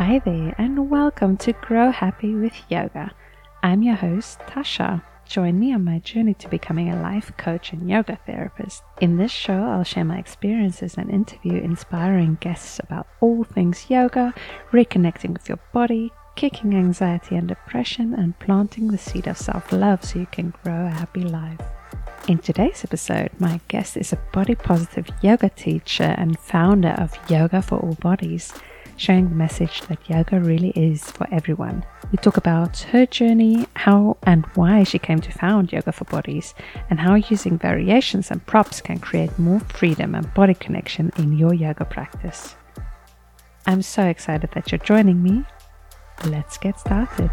Hi there, and welcome to Grow Happy with Yoga. I'm your host, Tasha. Join me on my journey to becoming a life coach and yoga therapist. In this show, I'll share my experiences and interview inspiring guests about all things yoga, reconnecting with your body, kicking anxiety and depression, and planting the seed of self love so you can grow a happy life. In today's episode, my guest is a body positive yoga teacher and founder of Yoga for All Bodies sharing the message that yoga really is for everyone. We talk about her journey, how and why she came to found Yoga for Bodies, and how using variations and props can create more freedom and body connection in your yoga practice. I'm so excited that you're joining me. Let's get started.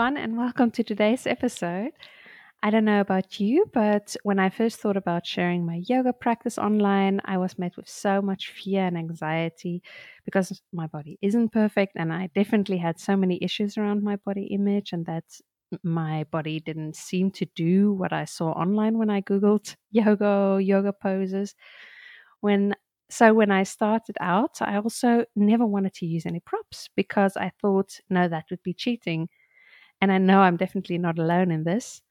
Everyone, and welcome to today's episode. I don't know about you, but when I first thought about sharing my yoga practice online, I was met with so much fear and anxiety because my body isn't perfect, and I definitely had so many issues around my body image, and that my body didn't seem to do what I saw online when I Googled yoga yoga poses. When so when I started out, I also never wanted to use any props because I thought, no, that would be cheating. And I know I'm definitely not alone in this.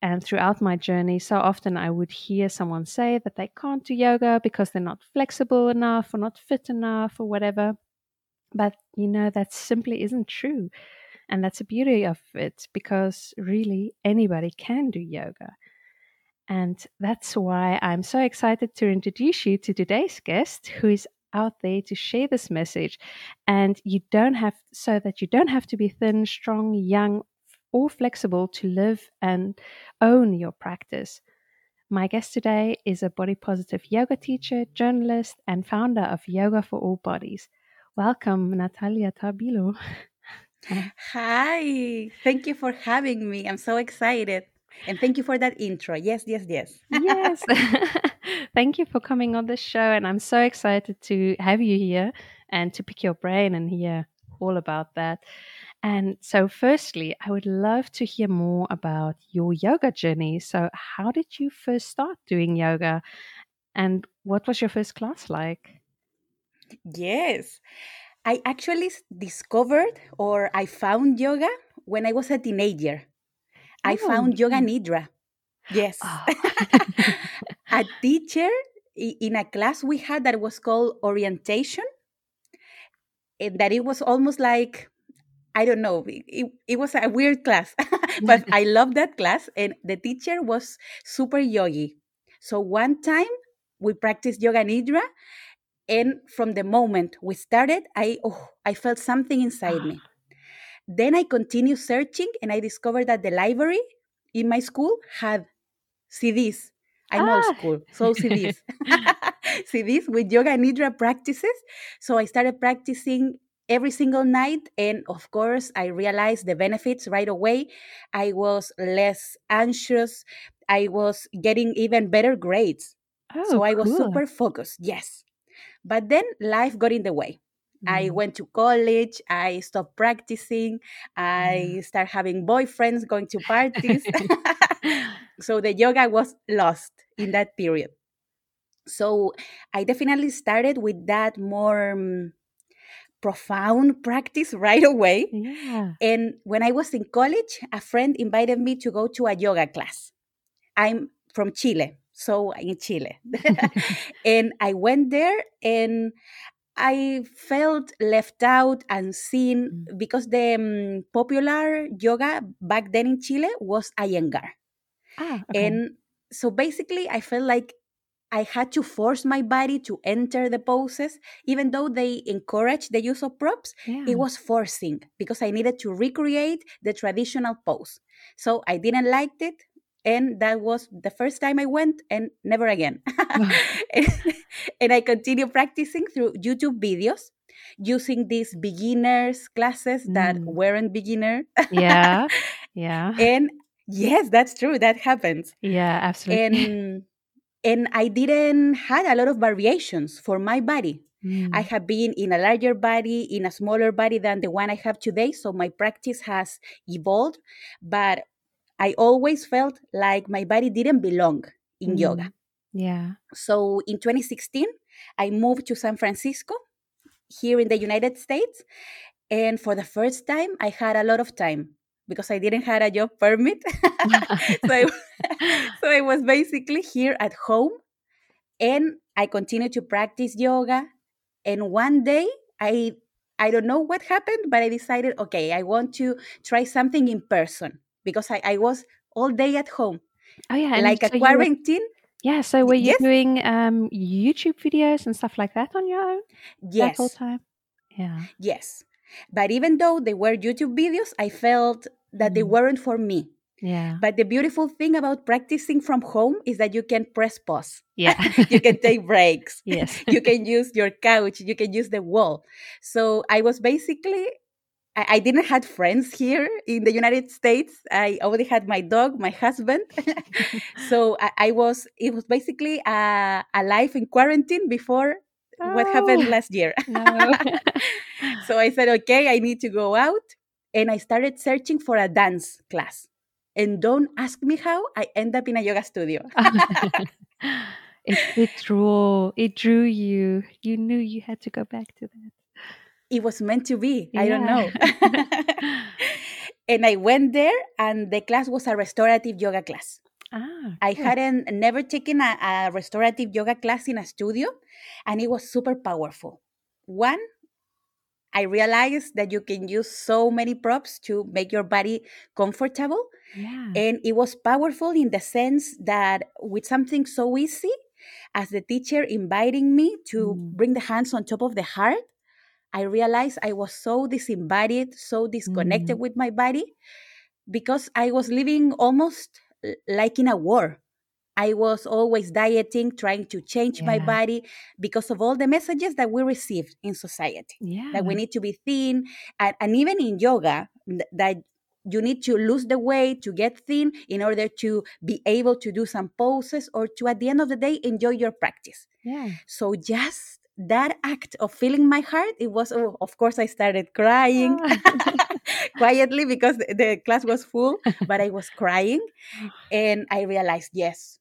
And throughout my journey, so often I would hear someone say that they can't do yoga because they're not flexible enough or not fit enough or whatever. But, you know, that simply isn't true. And that's the beauty of it because really anybody can do yoga. And that's why I'm so excited to introduce you to today's guest, who is out there to share this message. And you don't have so that you don't have to be thin strong young or flexible to live and own your practice. My guest today is a body positive yoga teacher journalist and founder of yoga for all bodies. Welcome natalia tabilo. Hi. Thank you for having me. I'm so excited. And thank you for that intro. Yes yes yes. Yes thank you for coming on this show. And I'm so excited to have you here and to pick your brain and hear all about that. And so, firstly, I would love to hear more about your yoga journey. So, how did you first start doing yoga? And what was your first class like? Yes. I actually discovered or I found yoga when I was a teenager. I oh, found yoga nidra. Yes. Oh. a teacher in a class we had that was called orientation, and that it was almost like I don't know. It, it was a weird class, but I loved that class. And the teacher was super yogi. So one time we practiced yoga nidra. And from the moment we started, I oh, I felt something inside me. Then I continued searching and I discovered that the library in my school had CDs. I'm ah. old school, so CDs. CDs with yoga nidra practices. So I started practicing every single night. And of course, I realized the benefits right away. I was less anxious. I was getting even better grades. Oh, so I was super focused. Yes. But then life got in the way. Mm. I went to college. I stopped practicing. I mm. started having boyfriends, going to parties. so the yoga was lost in that period. So I definitely started with that more um, profound practice right away. Yeah. And when I was in college, a friend invited me to go to a yoga class. I'm from Chile, so in Chile. and I went there and I felt left out and seen mm. because the um, popular yoga back then in Chile was Iyengar. Ah, okay. And so basically, I felt like I had to force my body to enter the poses, even though they encourage the use of props. Yeah. It was forcing because I needed to recreate the traditional pose. So I didn't like it, and that was the first time I went, and never again. and I continued practicing through YouTube videos using these beginners classes that mm. weren't beginner. yeah, yeah. And Yes, that's true. That happens. Yeah, absolutely. And and I didn't had a lot of variations for my body. Mm. I have been in a larger body, in a smaller body than the one I have today. So my practice has evolved, but I always felt like my body didn't belong in mm. yoga. Yeah. So in 2016, I moved to San Francisco here in the United States. And for the first time, I had a lot of time because I didn't have a job permit. so, I, so I was basically here at home and I continued to practice yoga. And one day I I don't know what happened, but I decided, okay, I want to try something in person because I, I was all day at home. Oh yeah, like so a quarantine. Were, yeah, so were you yes. doing um, YouTube videos and stuff like that on your own? Yes. That whole time. Yeah. Yes. But even though they were YouTube videos, I felt that they mm-hmm. weren't for me. Yeah. But the beautiful thing about practicing from home is that you can press pause. Yeah. you can take breaks. Yes. you can use your couch. You can use the wall. So I was basically I, I didn't had friends here in the United States. I already had my dog, my husband. so I, I, was it was basically uh, a, a life in quarantine before oh, what happened oh. last year. No. so I said, okay, I need to go out. And I started searching for a dance class and don't ask me how I end up in a yoga studio. it, it drew it drew you. You knew you had to go back to that. It was meant to be. Yeah. I don't know. and I went there, and the class was a restorative yoga class. Ah, I hadn't never taken a, a restorative yoga class in a studio, and it was super powerful. One, I realized that you can use so many props to make your body comfortable. Yeah. And it was powerful in the sense that with something so easy as the teacher inviting me to mm. bring the hands on top of the heart, I realized I was so disembodied, so disconnected mm. with my body because I was living almost like in a war. I was always dieting, trying to change yeah. my body because of all the messages that we received in society. Yeah. That we need to be thin. And, and even in yoga, that you need to lose the weight to get thin in order to be able to do some poses or to, at the end of the day, enjoy your practice. Yeah. So just that act of feeling my heart, it was, oh, of course, I started crying ah. quietly because the, the class was full, but I was crying. And I realized, yes,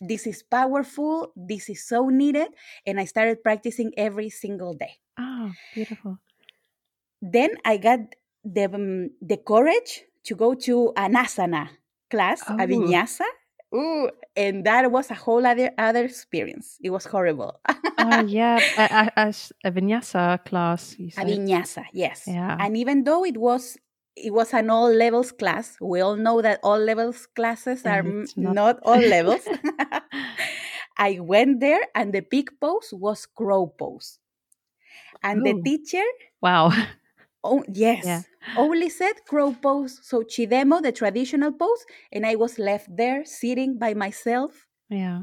this is powerful, this is so needed. And I started practicing every single day. Oh, beautiful. Then I got the, um, the courage to go to an asana class, oh. a vinyasa. Ooh, and that was a whole other other experience. It was horrible. uh, yeah, a, a, a, vinyasa class. A vinyasa, yes. Yeah. And even though it was it was an all levels class. We all know that all levels classes are not. not all levels. I went there and the big pose was crow pose. And Ooh. the teacher. Wow. Oh, yes. Yeah. Only said crow pose. So she demoed the traditional pose, and I was left there sitting by myself. Yeah.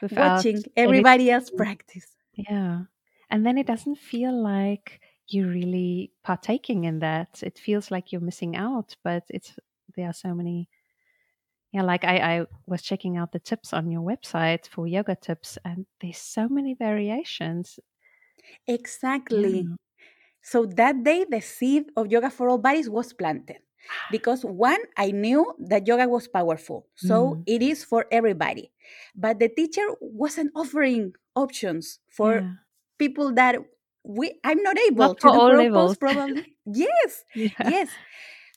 Without watching everybody else practice. Yeah. And then it doesn't feel like you're really partaking in that. It feels like you're missing out, but it's there are so many yeah, like I, I was checking out the tips on your website for yoga tips and there's so many variations. Exactly. So that day the seed of yoga for all bodies was planted. Because one, I knew that yoga was powerful. So mm. it is for everybody. But the teacher wasn't offering options for yeah. people that we I'm not able not to do levels. probably. yes. Yeah. Yes.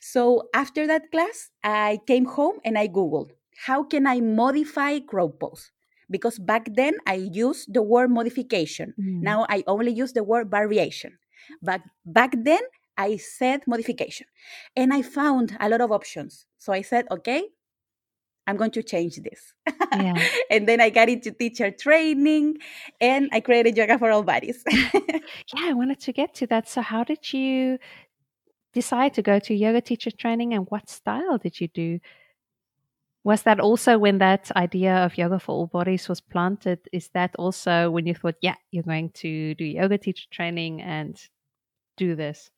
So after that class, I came home and I Googled how can I modify crow pose? Because back then I used the word modification. Mm. Now I only use the word variation. But back then I said modification. And I found a lot of options. So I said, okay, I'm going to change this. Yeah. and then I got into teacher training and I created Yoga for All Bodies. yeah, I wanted to get to that. So, how did you decide to go to yoga teacher training and what style did you do? Was that also when that idea of yoga for all bodies was planted? Is that also when you thought, yeah, you're going to do yoga teacher training and do this?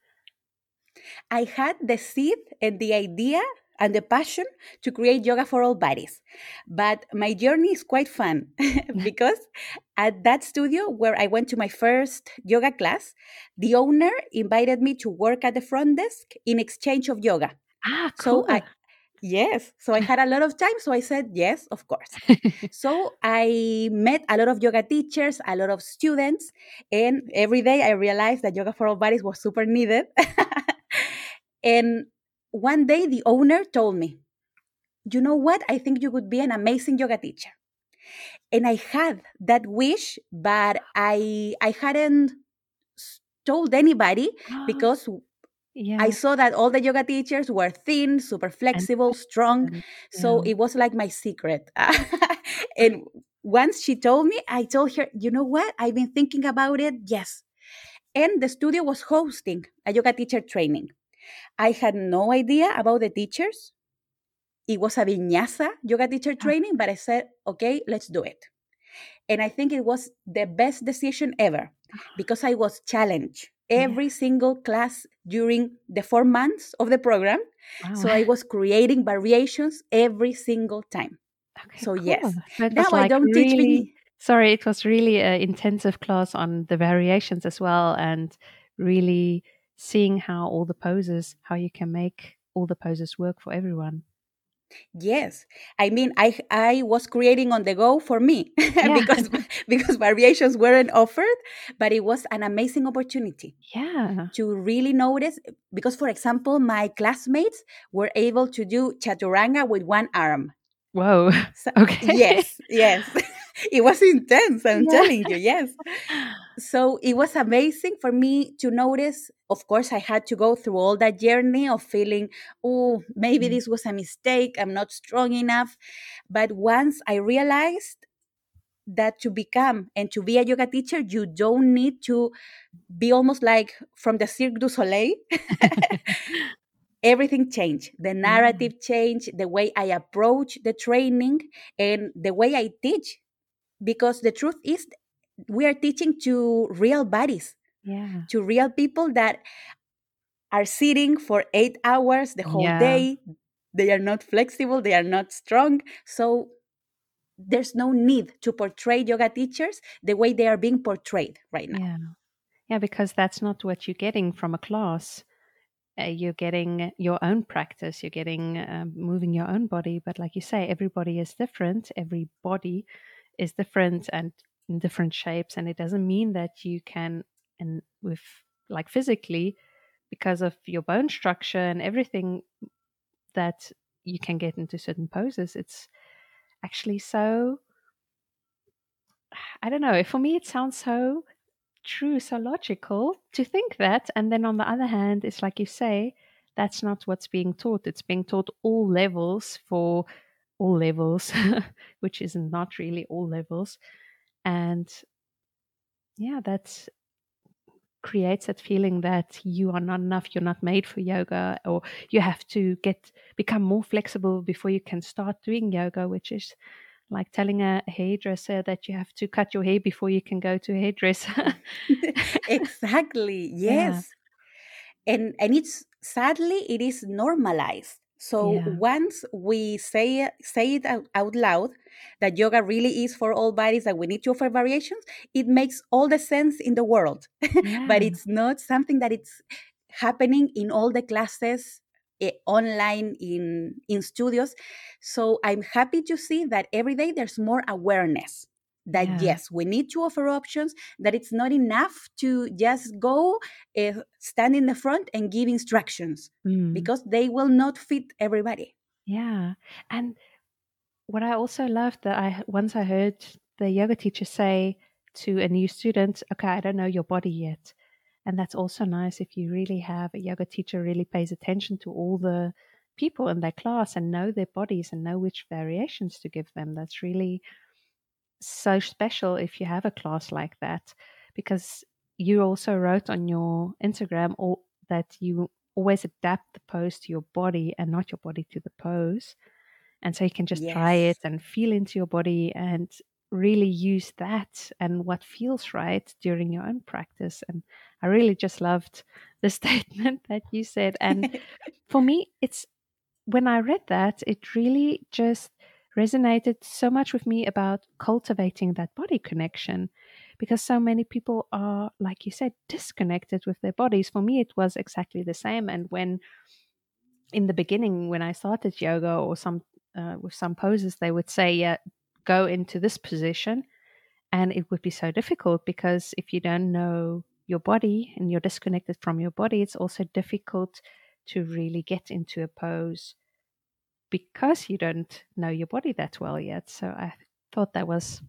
I had the seed and the idea and the passion to create yoga for all bodies. But my journey is quite fun because at that studio where I went to my first yoga class, the owner invited me to work at the front desk in exchange of yoga. Ah, cool. So I Yes. So I had a lot of time. So I said, yes, of course. so I met a lot of yoga teachers, a lot of students. And every day I realized that yoga for all bodies was super needed. and one day the owner told me, you know what? I think you would be an amazing yoga teacher. And I had that wish, but I I hadn't told anybody because yeah. I saw that all the yoga teachers were thin, super flexible, and, strong. Yeah. So it was like my secret. and once she told me, I told her, you know what? I've been thinking about it. Yes. And the studio was hosting a yoga teacher training. I had no idea about the teachers. It was a vinyasa yoga teacher ah. training, but I said, okay, let's do it. And I think it was the best decision ever ah. because I was challenged every yeah. single class during the four months of the program. Wow. So I was creating variations every single time. Okay, so cool. yes, now like I don't really, teach. Me... Sorry, it was really an intensive class on the variations as well, and really seeing how all the poses, how you can make all the poses work for everyone. Yes, I mean, I I was creating on the go for me yeah. because because variations weren't offered, but it was an amazing opportunity. Yeah, to really notice because, for example, my classmates were able to do chaturanga with one arm. Whoa! So, okay. Yes, yes. It was intense i'm yeah. telling you yes so it was amazing for me to notice of course i had to go through all that journey of feeling oh maybe mm. this was a mistake i'm not strong enough but once i realized that to become and to be a yoga teacher you don't need to be almost like from the cirque du soleil everything changed the narrative mm. changed the way i approach the training and the way i teach because the truth is we are teaching to real bodies yeah. to real people that are sitting for eight hours the whole yeah. day. They are not flexible they are not strong. So there's no need to portray yoga teachers the way they are being portrayed right now. Yeah. Yeah because that's not what you're getting from a class. Uh, you're getting your own practice you're getting uh, moving your own body but like you say everybody is different every body is different and in different shapes and it doesn't mean that you can and with like physically because of your bone structure and everything that you can get into certain poses. It's actually so i don't know for me it sounds so true so logical to think that and then on the other hand it's like you say that's not what's being taught. It's being taught all levels for all levels, which is not really all levels. And yeah, that creates that feeling that you are not enough, you're not made for yoga, or you have to get become more flexible before you can start doing yoga, which is like telling a hairdresser that you have to cut your hair before you can go to a hairdresser. exactly. Yes. Yeah. And and it's sadly it is normalized so yeah. once we say say it out, out, loud that yoga really is for all bodies that we need to offer variations, it makes all the sense in the world. Yeah. but it's not something that it's happening in all the classes eh, online in in studios. So I'm happy to see that every day there's more awareness that yeah. yes we need to offer options that it's not enough to just go uh, stand in the front and give instructions mm. because they will not fit everybody yeah and what i also loved that i once i heard the yoga teacher say to a new student okay i don't know your body yet and that's also nice if you really have a yoga teacher really pays attention to all the people in their class and know their bodies and know which variations to give them that's really so special if you have a class like that because you also wrote on your Instagram or that you always adapt the pose to your body and not your body to the pose. And so you can just yes. try it and feel into your body and really use that and what feels right during your own practice. And I really just loved the statement that you said. And for me, it's when I read that, it really just resonated so much with me about cultivating that body connection because so many people are, like you said, disconnected with their bodies. For me, it was exactly the same. And when in the beginning, when I started yoga or some uh, with some poses, they would say, "Yeah, go into this position," and it would be so difficult because if you don't know your body and you're disconnected from your body, it's also difficult to really get into a pose because you don't know your body that well yet. So I thought that was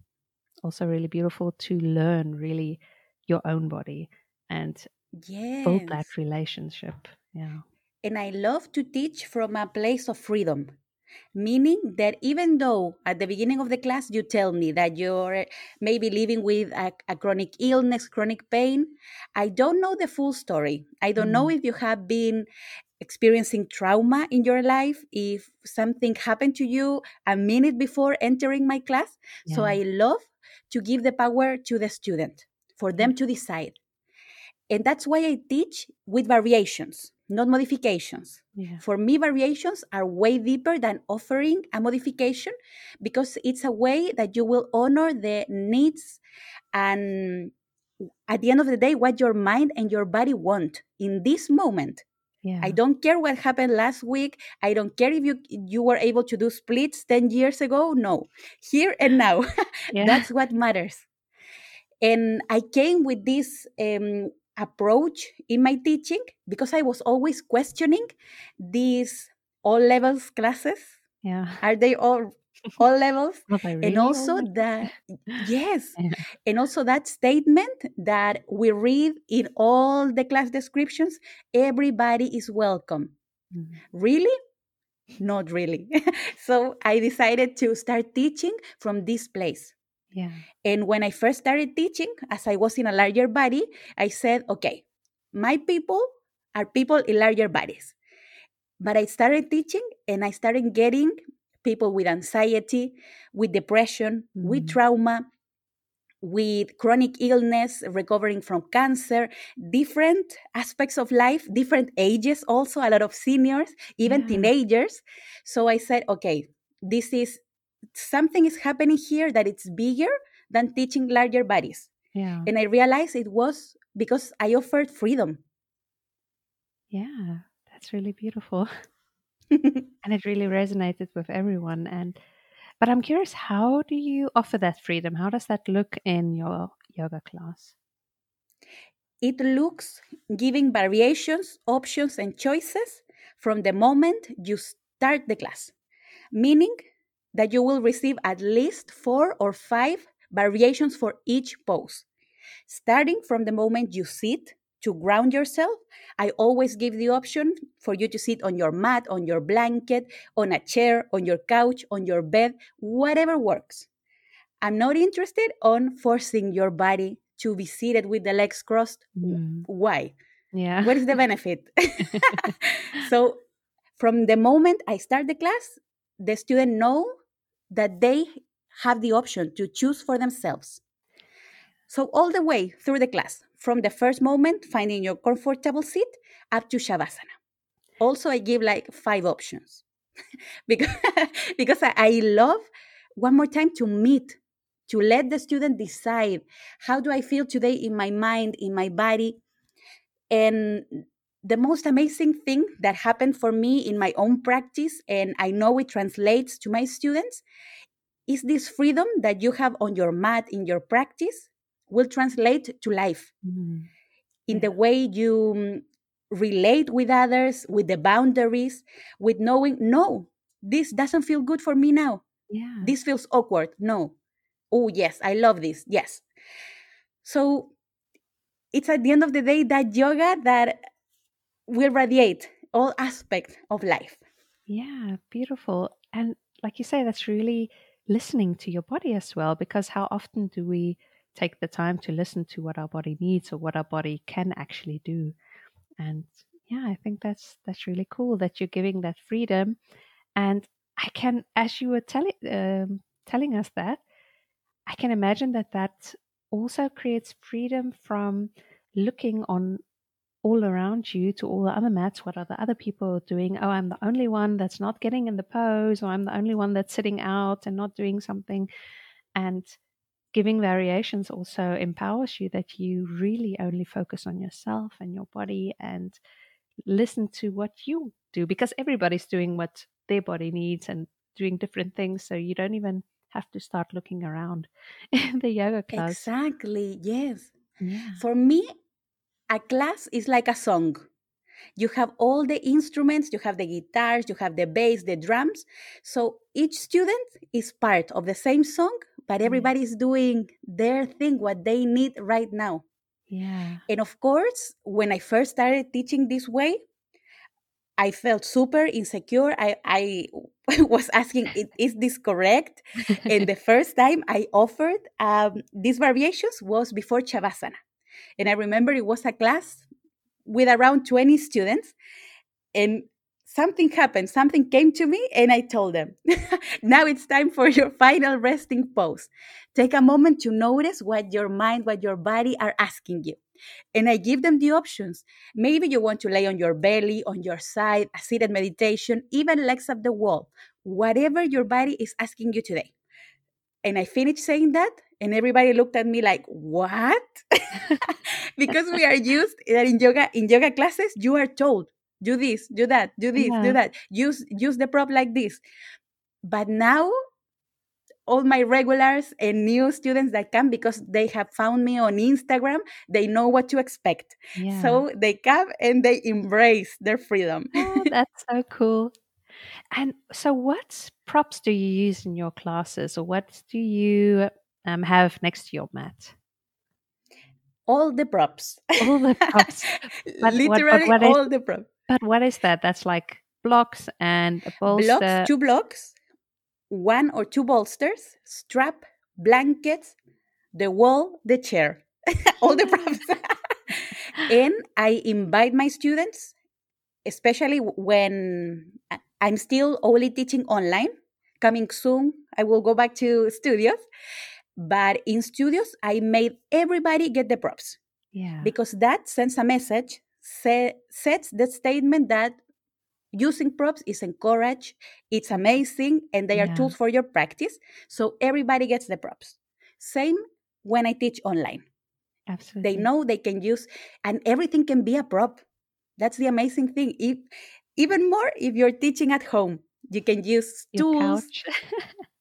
also really beautiful to learn really your own body and yes. build that relationship. Yeah. And I love to teach from a place of freedom. Meaning that even though at the beginning of the class you tell me that you're maybe living with a, a chronic illness, chronic pain, I don't know the full story. I don't mm. know if you have been experiencing trauma in your life, if something happened to you a minute before entering my class. Yeah. So I love to give the power to the student for them mm-hmm. to decide. And that's why I teach with variations, not modifications. Yeah. For me, variations are way deeper than offering a modification because it's a way that you will honor the needs and at the end of the day, what your mind and your body want in this moment. Yeah. I don't care what happened last week. I don't care if you you were able to do splits 10 years ago. No. Here and now. yeah. That's what matters. And I came with this um, approach in my teaching because I was always questioning these all levels classes. Yeah. Are they all all levels really and also that yes and also that statement that we read in all the class descriptions everybody is welcome. Mm-hmm. really? Not really. So i decided to start teaching from this place. Yeah. And when i first started teaching as i was in a larger body i said okay my people are people in larger bodies. But i started teaching and i started getting people with anxiety, with depression, mm. with trauma, with chronic illness, recovering from cancer, different aspects of life, different ages also, a lot of seniors, even yeah. teenagers. So I said, okay, this is something is happening here that it's bigger than teaching larger bodies. Yeah. And I realized it was because I offered freedom. Yeah, that's really beautiful. and it really resonated with everyone and but i'm curious how do you offer that freedom? How does that look in your yoga class? It looks giving variations options and choices from the moment you start the class meaning that you will receive at least four or five variations for each pose starting from the moment you sit to ground yourself, I always give the option for you to sit on your mat, on your blanket, on a chair, on your couch, on your bed, whatever works. I'm not interested on forcing your body to be seated with the legs crossed. Mm. Why? Yeah. What is the benefit? so from the moment I start the class, the student know that they have the option to choose for themselves. So all the way through the class, from the first moment, finding your comfortable seat, up to Shavasana. Also, I give like five options because, because I, I love, one more time, to meet, to let the student decide how do I feel today in my mind, in my body. And the most amazing thing that happened for me in my own practice, and I know it translates to my students, is this freedom that you have on your mat in your practice will translate to life mm-hmm. in the way you mm, relate with others, with the boundaries, with knowing, no, this doesn't feel good for me now. Yeah. This feels awkward. No. Oh, yes, I love this. Yes. So it's at the end of the day that yoga that will radiate all aspects of life. Yeah, beautiful. And like you say, that's really listening to your body as well, because how often do we take the time to listen to what our body needs or what our body can actually do. And yeah, I think that's that's really cool that you're giving that freedom. And I can, as you were telling um, telling us that, I can imagine that that also creates freedom from looking on all around you to all the other mats. What are the other people doing? Oh, I'm the only one that's not getting in the pose, or I'm the only one that's sitting out and not doing something. And giving variations also empowers you that you really only focus on yourself and your body and listen to what you do because everybody's doing what their body needs and doing different things. So you don't even have to start looking around in the yoga class. Exactly, yes. Yeah. For me, a class is like a song. You have all the instruments, you have the guitars, you have the bass, the drums. So each student is part of the same song, but everybody's yes. doing their thing, what they need right now. Yeah. And of course, when I first started teaching this way, I felt super insecure. I, I was asking, is this correct? and the first time I offered um, these variations was before Shavasana. And I remember it was a class with around 20 students. And something happened, something came to me, and I told them, now it's time for your final resting pose. Take a moment to notice what your mind, what your body are asking you. And I give them the options. Maybe you want to lay on your belly, on your side, a seated meditation, even legs up the wall, whatever your body is asking you today. And I finished saying that, and everybody looked at me like, "What?" because we are used that in yoga in yoga classes, you are told do this, do that, do this, yeah. do that. Use use the prop like this. But now all my regulars and new students that come because they have found me on Instagram, they know what to expect. Yeah. So they come and they embrace their freedom. Oh, that's so cool. And so, what props do you use in your classes, or what do you um, have next to your mat? All the props. All the props. But Literally, what, what all is, the props. But what is that? That's like blocks and a bolster. Blocks, two blocks, one or two bolsters, strap, blankets, the wall, the chair, all the props. and I invite my students, especially when I'm still only teaching online. Coming soon, I will go back to studios. But in studios, I made everybody get the props. Yeah. Because that sends a message, set, sets the statement that using props is encouraged, it's amazing, and they are tools for your practice. So everybody gets the props. Same when I teach online. Absolutely. They know they can use, and everything can be a prop. That's the amazing thing. If, even more if you're teaching at home, you can use your tools.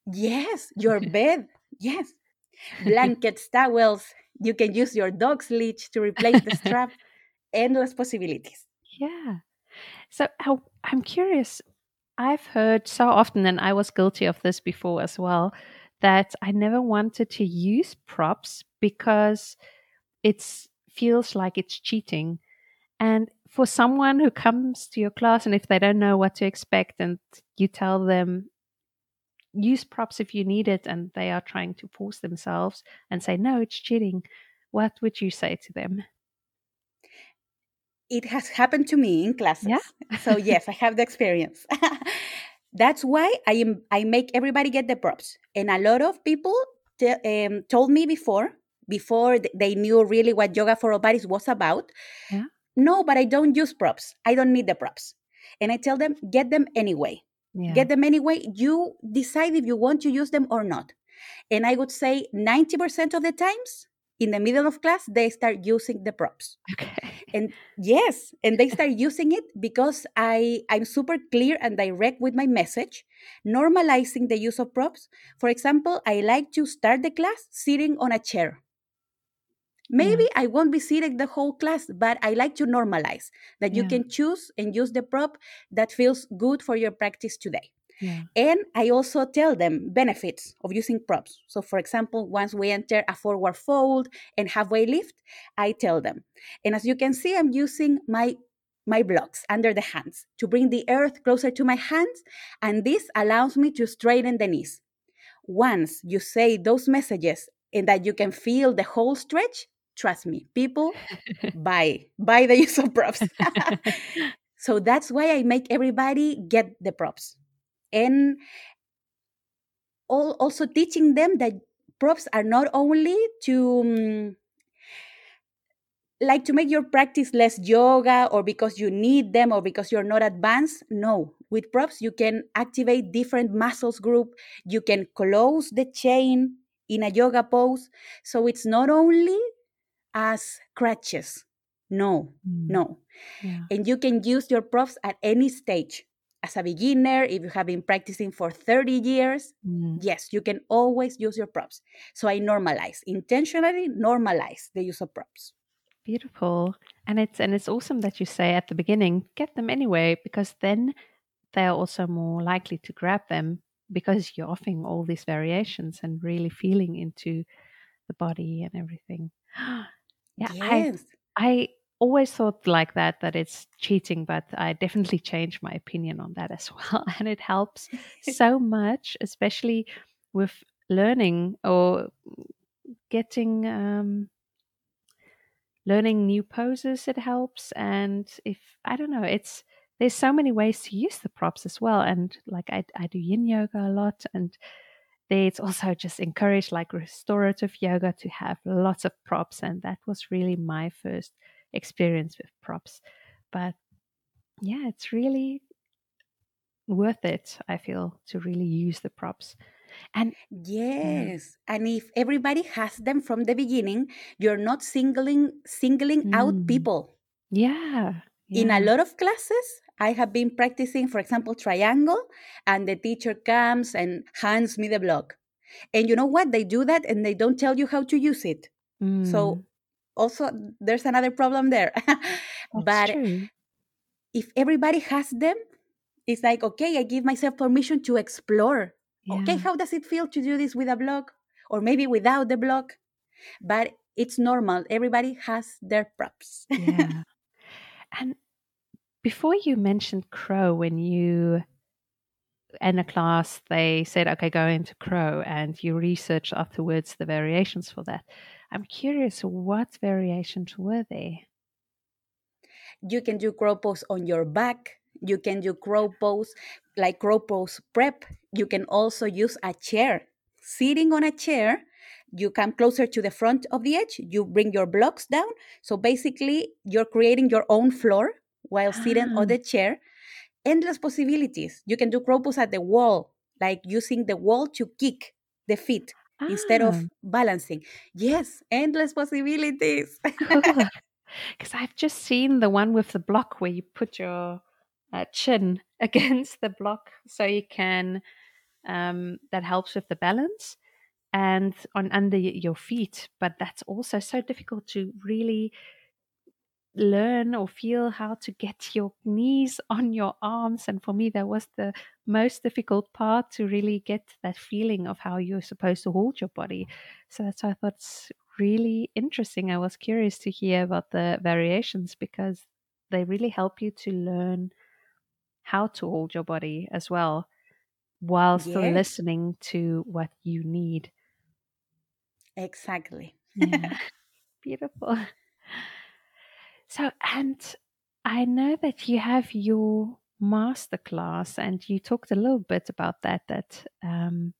yes, your bed. Yes. Blankets, towels. You can use your dog's leash to replace the strap. Endless possibilities. Yeah. So I'm curious. I've heard so often, and I was guilty of this before as well, that I never wanted to use props because it feels like it's cheating. And for someone who comes to your class and if they don't know what to expect, and you tell them, use props if you need it, and they are trying to force themselves and say, no, it's cheating, what would you say to them? It has happened to me in classes. Yeah. so yes, I have the experience. That's why I am I make everybody get the props. And a lot of people t- um, told me before before they knew really what yoga for all bodies was about. Yeah. No, but I don't use props. I don't need the props. And I tell them get them anyway. Yeah. Get them anyway. You decide if you want to use them or not. And I would say 90% of the times in the middle of class they start using the props. Okay. And yes and they start using it because i i'm super clear and direct with my message normalizing the use of props. For example i like to start the class sitting on a chair. Maybe yeah. i won't be sitting the whole class but i like to normalize that you yeah. can choose and use the prop that feels good for your practice today yeah. And I also tell them benefits of using props. So, for example, once we enter a forward fold and halfway lift, I tell them. And as you can see, I'm using my my blocks under the hands to bring the earth closer to my hands, and this allows me to straighten the knees. Once you say those messages and that you can feel the whole stretch, trust me, people buy buy the use of props. so that's why I make everybody get the props and also teaching them that props are not only to um, like to make your practice less yoga or because you need them or because you're not advanced. No with props you can activate different muscles group. You can close the chain in a yoga pose. So it's not only as crutches. No mm. no. Yeah. and you can use your props at any stage as a beginner if you have been practicing for 30 years mm. yes you can always use your props so i normalize intentionally normalize the use of props Beautiful. And it's and it's awesome that you say at the beginning, get them anyway, because then they're also more likely to grab them because you're offering all these variations and really feeling into the body and everything. yeah, yes. I I always thought like that that it's cheating, but I definitely changed my opinion on that as well. And it helps so much, especially with learning or getting um, learning new poses it helps and if i don't know it's there's so many ways to use the props as well and like i, I do yin yoga a lot and it's also just encouraged like restorative yoga to have lots of props and that was really my first experience with props but yeah it's really worth it i feel to really use the props and yes, and if everybody has them from the beginning, you're not singling singling out mm. people. Yeah. In a lot of classes, I have been practicing, for example, triangle, and the teacher comes and hands me the block. And you know what? They do that and they don't tell you how to use it. Mm. So also there's another problem there. but true. if everybody has them, it's like, okay, I give myself permission to explore. Yeah. okay how does it feel to do this with a block? Or maybe without the block. But it's normal. Everybody has their props. Yeah. And before you mentioned crow when you in a class they said okay go into crow and you research afterwards the variations for that i'm curious what variations were there you can do crow pose on your back you can do crow pose like crow pose prep. You can also use a chair. Sitting on a chair, you come closer to the front of the edge, you bring your blocks down. So basically, you're creating your own floor while ah. sitting on the chair. Endless possibilities. You can do crow pose at the wall, like using the wall to kick the feet ah. instead of ah. balancing. Yes, endless possibilities. Because I've just seen the one with the block where you put your uh, chin against the block so you can um, that helps with the balance and on under your feet but that's also so difficult to really learn or feel how to get your knees on your arms and for me that was the most difficult part to really get that feeling of how you're supposed to hold your body so that's why i thought it's really interesting i was curious to hear about the variations because they really help you to learn how to hold your body as well while still yes. listening to what you need. Exactly. yeah. Beautiful. So, and I know that you have your masterclass, and you talked a little bit about that, that um,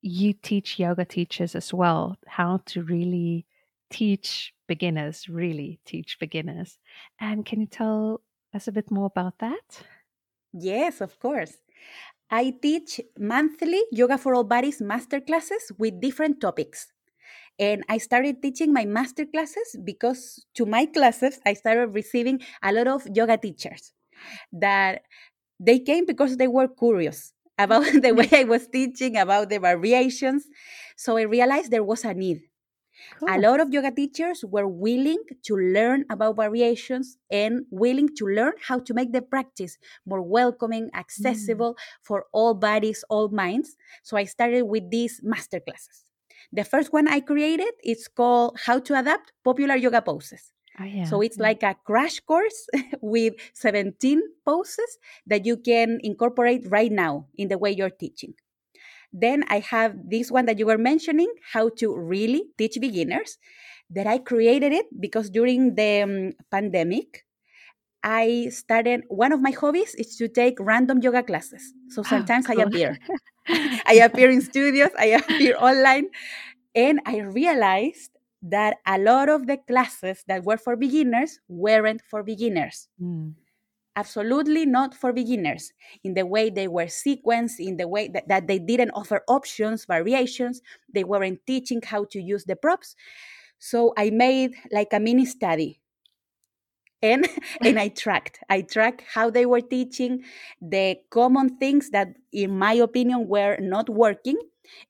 you teach yoga teachers as well how to really teach beginners, really teach beginners. And can you tell us a bit more about that? Yes, of course. I teach monthly Yoga for All Bodies masterclasses with different topics. And I started teaching my master classes because to my classes, I started receiving a lot of yoga teachers that they came because they were curious about the way I was teaching, about the variations. So I realized there was a need. Cool. A lot of yoga teachers were willing to learn about variations and willing to learn how to make the practice more welcoming, mm. accessible mm. for all bodies, all minds. So I started with these master classes. The first one I created is called How to Adapt Popular Yoga Poses. Oh, yeah. So it's like a crash course with 17 poses that you can incorporate right now in the way you're teaching. Then I have this one that you were mentioning, how to really teach beginners, that I created it because during the um, pandemic, I started one of my hobbies is to take random yoga classes. So oh, sometimes oh, cool. I appear. I appear in studios, I appear online, and I realized that a lot of the classes that were for beginners weren't for beginners. Mm. Absolutely not for beginners in the way they were sequenced, in the way that, that they didn't offer options, variations. They weren't teaching how to use the props. So I made like a mini study and and i tracked. I tracked how they were teaching the common things that in my opinion were not working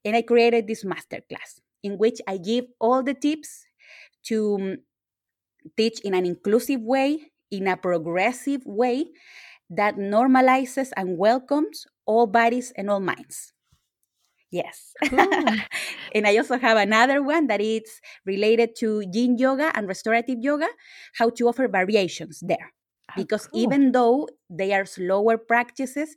and i created this masterclass in which i give all the tips to um, teach in an inclusive way in a progressive way that normalizes and welcomes all bodies and all minds Yes. And I also have another one that is related to yin yoga and restorative yoga, how to offer variations there. Oh, because cool. even though they are slower practices,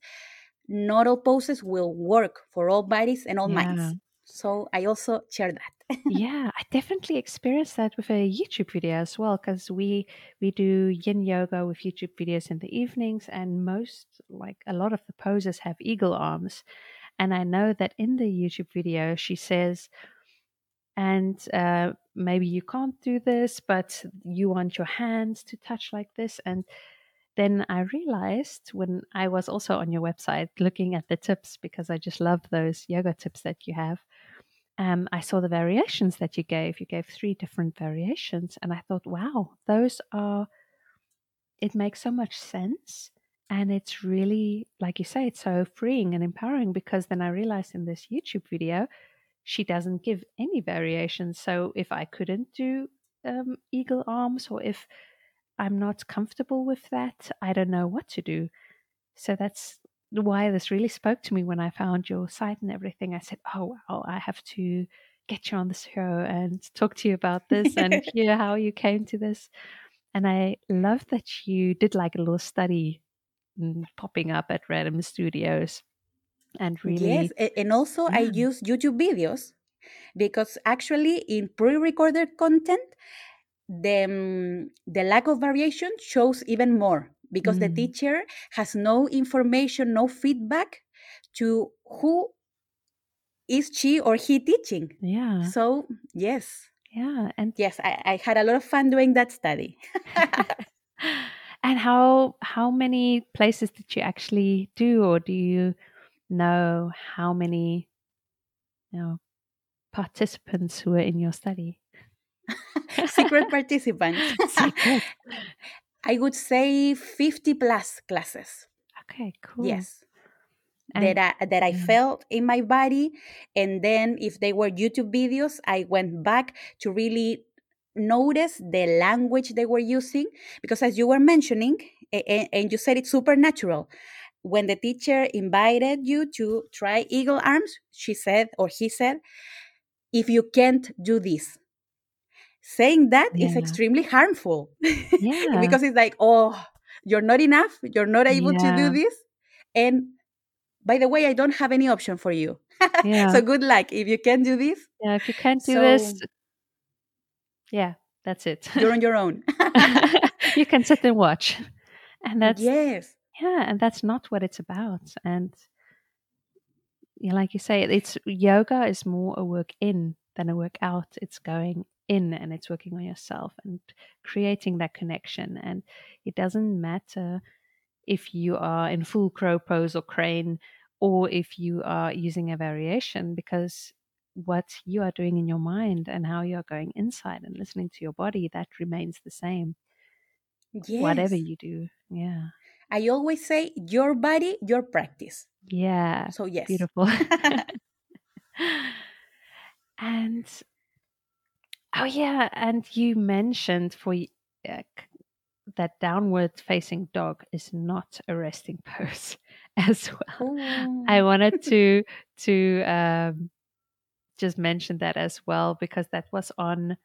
not all poses will work for all bodies and all yeah. minds. So I also share that. yeah, I definitely experienced that with a YouTube video as well because we we do yin yoga with YouTube videos in the evenings and most like a lot of the poses have eagle arms and I know that in the YouTube video, she says, and uh, maybe you can't do this, but you want your hands to touch like this. And then I realized when I was also on your website looking at the tips, because I just love those yoga tips that you have. Um, I saw the variations that you gave. You gave three different variations, and I thought, wow, those are, it makes so much sense and it's really, like you say, it's so freeing and empowering because then I realized in this YouTube video, she doesn't give any variations. So if I couldn't do um, eagle arms or if I'm not comfortable with that, I don't know what to do. So that's why this really spoke to me when I found your site and everything. I said, oh, wow, I have to get you on the show and talk to you about this and hear how you came to this. And I love that you did like a little study popping up at random studios and really yes and also yeah. i use youtube videos because actually in pre-recorded content the um, the lack of variation shows even more because mm. the teacher has no information no feedback to who is she or he teaching yeah so yes yeah and yes i, I had a lot of fun doing that study And how how many places did you actually do, or do you know how many you know participants who were in your study? Secret participants. Secret. I would say fifty plus classes. Okay, cool. Yes. And, that I, that I yeah. felt in my body, and then if they were YouTube videos, I went back to really notice the language they were using because as you were mentioning and, and you said it's supernatural when the teacher invited you to try eagle arms she said or he said if you can't do this saying that yeah. is extremely harmful yeah. because it's like oh you're not enough you're not able yeah. to do this and by the way i don't have any option for you yeah. so good luck if you can do this yeah if you can't do so, this yeah, that's it. You're on your own. you can sit and watch. And that's yes. Yeah, and that's not what it's about. And like you say, it's yoga is more a work in than a work out. It's going in and it's working on yourself and creating that connection. And it doesn't matter if you are in full crow pose or crane or if you are using a variation because what you are doing in your mind and how you are going inside and listening to your body, that remains the same. Yes. Whatever you do. Yeah. I always say your body, your practice. Yeah. So, yes. Beautiful. and, oh, yeah. And you mentioned for uh, that downward facing dog is not a resting pose as well. I wanted to to um, just mention that as well because that was on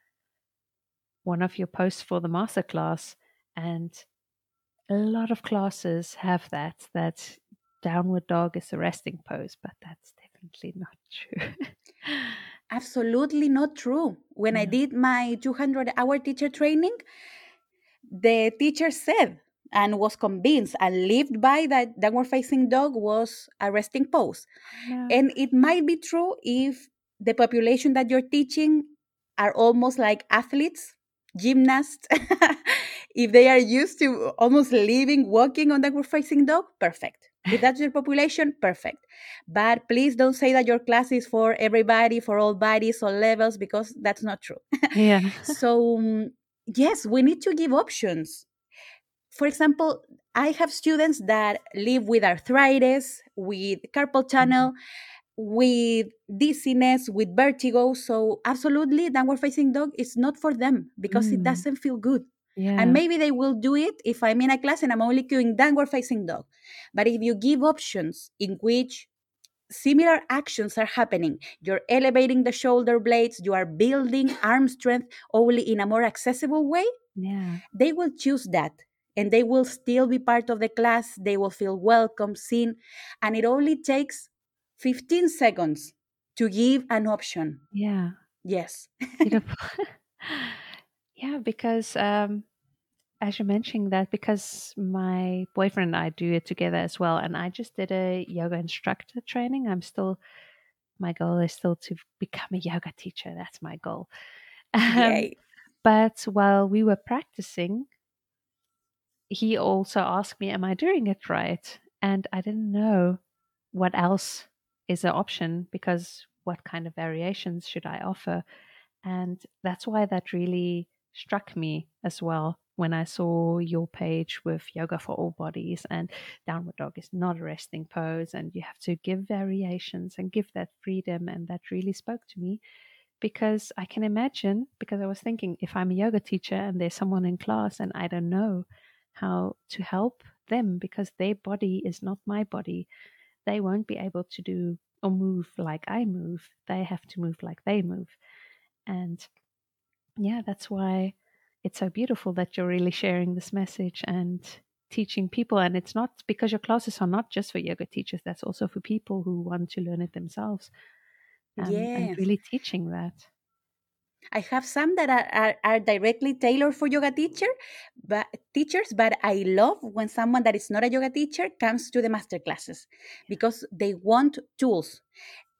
one of your posts for the masterclass and a lot of classes have that that downward dog is a resting pose but that's definitely not true absolutely not true when yeah. i did my 200 hour teacher training the teacher said and was convinced and lived by that downward facing dog was a resting pose yeah. and it might be true if the population that you're teaching are almost like athletes, gymnasts. if they are used to almost living, walking on the facing dog, perfect. If that's your population, perfect. But please don't say that your class is for everybody, for all bodies, all levels, because that's not true. Yeah. so, um, yes, we need to give options. For example, I have students that live with arthritis, with carpal tunnel, mm-hmm. With dizziness, with vertigo. So, absolutely, downward facing dog is not for them because mm. it doesn't feel good. Yeah. And maybe they will do it if I'm in a class and I'm only doing downward facing dog. But if you give options in which similar actions are happening, you're elevating the shoulder blades, you are building arm strength only in a more accessible way, yeah. they will choose that and they will still be part of the class. They will feel welcome, seen. And it only takes 15 seconds to give an option. Yeah. Yes. yeah, because um, as you're mentioning that, because my boyfriend and I do it together as well, and I just did a yoga instructor training. I'm still, my goal is still to become a yoga teacher. That's my goal. Um, but while we were practicing, he also asked me, Am I doing it right? And I didn't know what else is an option because what kind of variations should I offer? And that's why that really struck me as well when I saw your page with yoga for all bodies and downward dog is not a resting pose and you have to give variations and give that freedom and that really spoke to me because I can imagine because I was thinking if I'm a yoga teacher and there's someone in class and I don't know how to help them because their body is not my body. They won't be able to do or move like I move. They have to move like they move. And yeah, that's why it's so beautiful that you're really sharing this message and teaching people. And it's not because your classes are not just for yoga teachers, that's also for people who want to learn it themselves. Um, yes. And really teaching that. I have some that are, are, are, directly tailored for yoga teacher, but teachers, but I love when someone that is not a yoga teacher comes to the master classes because they want tools.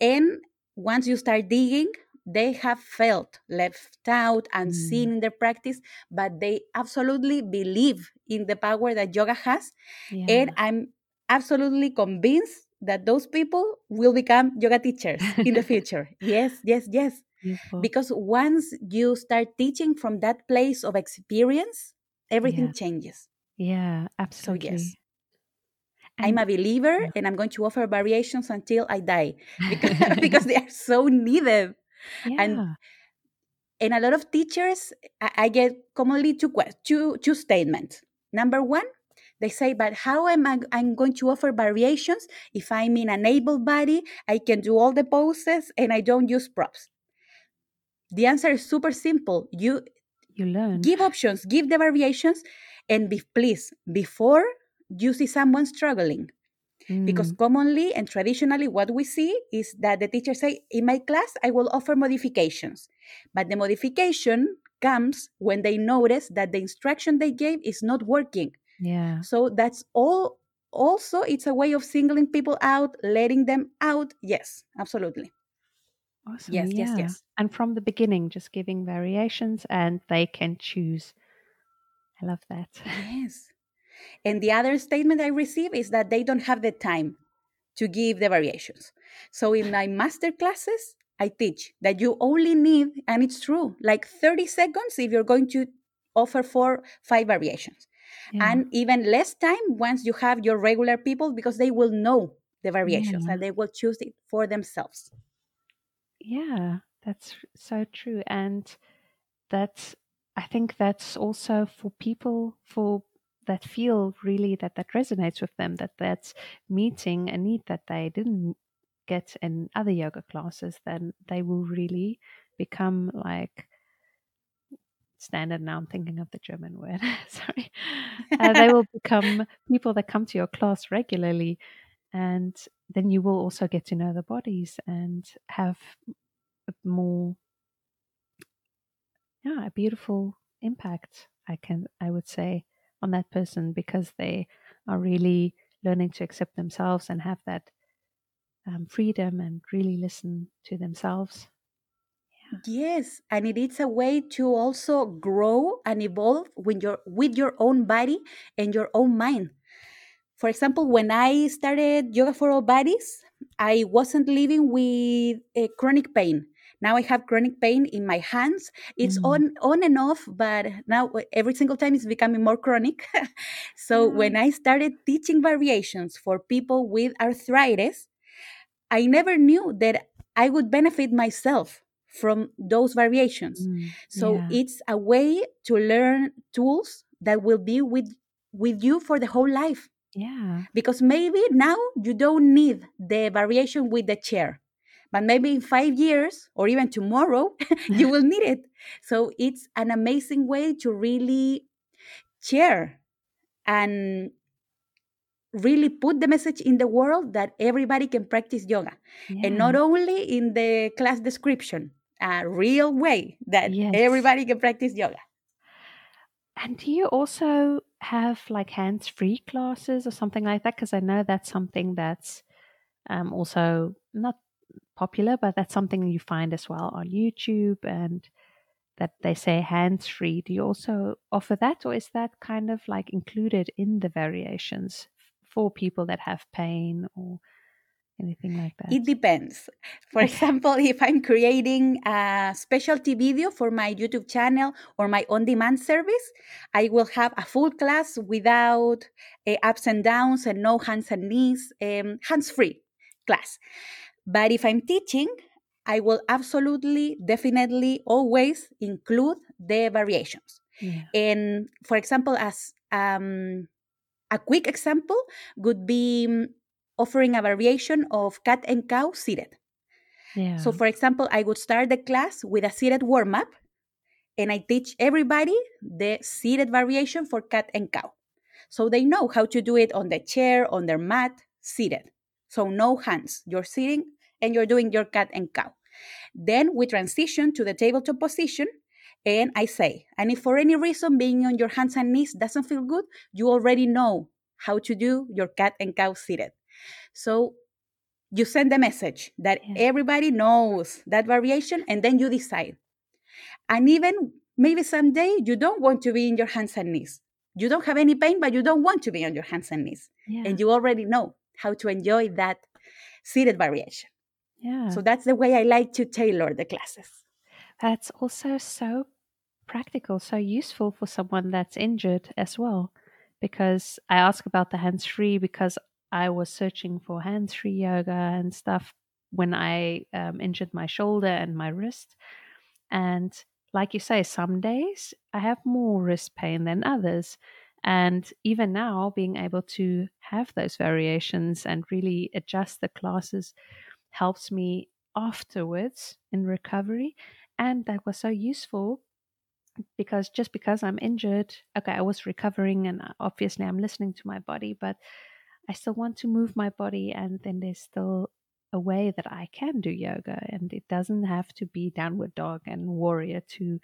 And once you start digging, they have felt left out and mm. seen in their practice, but they absolutely believe in the power that yoga has. Yeah. And I'm absolutely convinced that those people will become yoga teachers in the future. yes, yes, yes. Beautiful. Because once you start teaching from that place of experience, everything yeah. changes. Yeah, absolutely. So, yes. I'm a believer and I'm going to offer variations until I die because, because they are so needed. Yeah. And and a lot of teachers, I, I get commonly two, two, two statements. Number one, they say, but how am I I'm going to offer variations if I'm in an able body, I can do all the poses and I don't use props? The answer is super simple. You you learn. Give options, give the variations, and be please before you see someone struggling. Mm. Because commonly and traditionally, what we see is that the teacher say, in my class, I will offer modifications. But the modification comes when they notice that the instruction they gave is not working. Yeah. So that's all. Also, it's a way of singling people out, letting them out. Yes, absolutely. Awesome. Yes, yeah. yes, yes. And from the beginning, just giving variations and they can choose. I love that. Yes. And the other statement I receive is that they don't have the time to give the variations. So in my master classes, I teach that you only need, and it's true, like 30 seconds if you're going to offer four, five variations. Yeah. And even less time once you have your regular people because they will know the variations yeah. and they will choose it for themselves. Yeah, that's so true. And that's, I think that's also for people, for that feel really that that resonates with them, that that's meeting a need that they didn't get in other yoga classes, then they will really become like standard now i'm thinking of the german word sorry uh, they will become people that come to your class regularly and then you will also get to know the bodies and have a more yeah a beautiful impact i can i would say on that person because they are really learning to accept themselves and have that um, freedom and really listen to themselves Yes, and it is a way to also grow and evolve with your with your own body and your own mind. For example, when I started Yoga for All Bodies, I wasn't living with a chronic pain. Now I have chronic pain in my hands. It's mm. on on and off, but now every single time it's becoming more chronic. so mm. when I started teaching variations for people with arthritis, I never knew that I would benefit myself from those variations. Mm. So yeah. it's a way to learn tools that will be with with you for the whole life. Yeah. Because maybe now you don't need the variation with the chair, but maybe in five years or even tomorrow, you will need it. So it's an amazing way to really share and really put the message in the world that everybody can practice yoga. Yeah. And not only in the class description, a real way that yes. everybody can practice yoga. And do you also have like hands free classes or something like that? Because I know that's something that's um, also not popular, but that's something you find as well on YouTube and that they say hands free. Do you also offer that, or is that kind of like included in the variations for people that have pain or anything like that? It depends. For example, if I'm creating a specialty video for my YouTube channel or my on demand service, I will have a full class without uh, ups and downs and no hands and knees, um, hands free class. But if I'm teaching, I will absolutely, definitely, always include the variations. Yeah. And for example, as um, a quick example would be offering a variation of cat and cow seated. Yeah. So, for example, I would start the class with a seated warm up, and I teach everybody the seated variation for cat and cow. So they know how to do it on the chair, on their mat, seated. So, no hands. You're sitting and you're doing your cat and cow. Then we transition to the tabletop position, and I say, and if for any reason being on your hands and knees doesn't feel good, you already know how to do your cat and cow seated. So you send the message that yeah. everybody knows that variation and then you decide. And even maybe someday you don't want to be in your hands and knees. You don't have any pain, but you don't want to be on your hands and knees. Yeah. And you already know how to enjoy that seated variation. Yeah. So that's the way I like to tailor the classes. That's also so practical, so useful for someone that's injured as well. Because I ask about the hands free because I was searching for hands free yoga and stuff when I um, injured my shoulder and my wrist. And like you say, some days I have more wrist pain than others. And even now, being able to have those variations and really adjust the classes helps me afterwards in recovery. And that was so useful because just because I'm injured, okay, I was recovering and uh, obviously I'm listening to my body, but I still want to move my body, and then there's still a way that I can do yoga, and it doesn't have to be downward dog and warrior two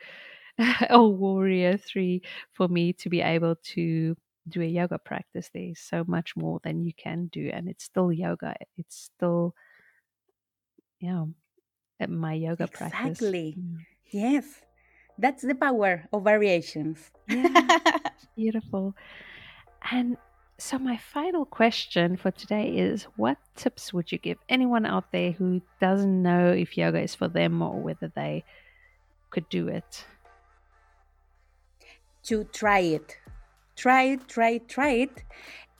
or warrior three for me to be able to do a yoga practice. There's so much more than you can do, and it's still yoga. It's still, yeah, my yoga exactly. practice. Exactly. Mm. Yes, that's the power of variations. Yeah, beautiful. And so, my final question for today is what tips would you give anyone out there who doesn't know if yoga is for them or whether they could do it? To try it. Try it, try it, try it.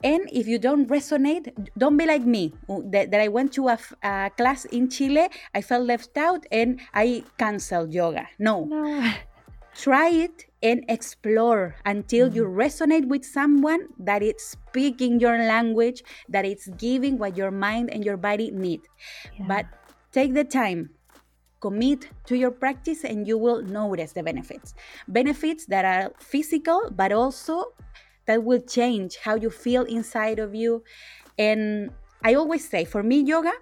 And if you don't resonate, don't be like me. That, that I went to a, a, class in Chile, I felt left out, and I canceled yoga. No. no. try it and explore until you mm-hmm. resonate with someone that is speaking your language that it's giving what your mind and your body need. Yeah. but take the time commit to your practice and you will notice the benefits. Benefits that are physical but also that will change how you feel inside of you. And i always say for me yoga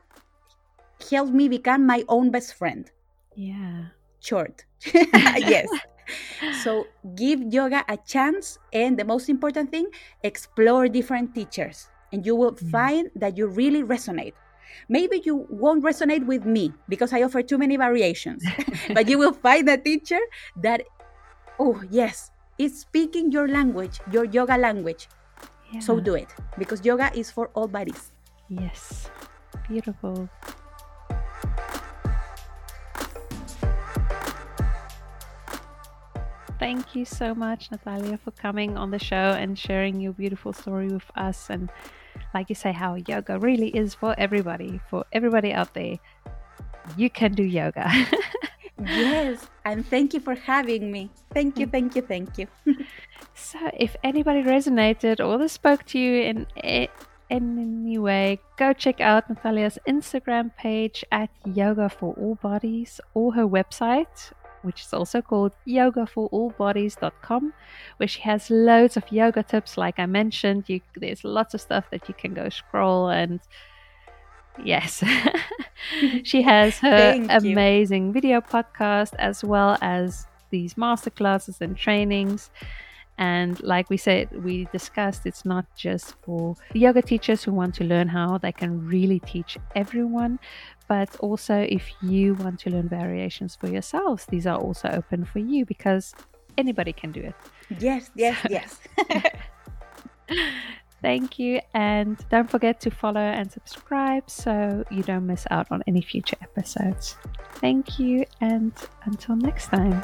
helped me become my own best friend. Yeah. Short. Yes so give yoga a chance and the most important thing explore different teachers and you will mm. find that you really resonate Maybe you won't resonate with me because I offer too many variations, but you will find a teacher that, oh, yes, is speaking your language, your yoga language. Yeah. So do it because yoga is for all bodies. Yes, beautiful. Thank you so much, Natalia, for coming on the show and sharing your beautiful story with us. And like you say, how yoga really is for everybody, for everybody out there. You can do yoga. yes. And thank you for having me. Thank you, thank you, thank you. so, if anybody resonated or this spoke to you in any way, go check out Natalia's Instagram page at Yoga for All Bodies or her website, which is also called yogaforallbodies.com, where she has loads of yoga tips. Like I mentioned, you, there's lots of stuff that you can go scroll and yes. She has her amazing video podcast as well as these masterclasses and trainings. And like we said, we discussed, it's not just for yoga teachers who want to learn how they can really teach everyone, but also if you want to learn variations for yourselves, these are also open for you because anybody can do it. Yes, yes, yes. Thank you. And don't forget to follow and subscribe so you don't miss out on any future episodes. Thank you. And until next time.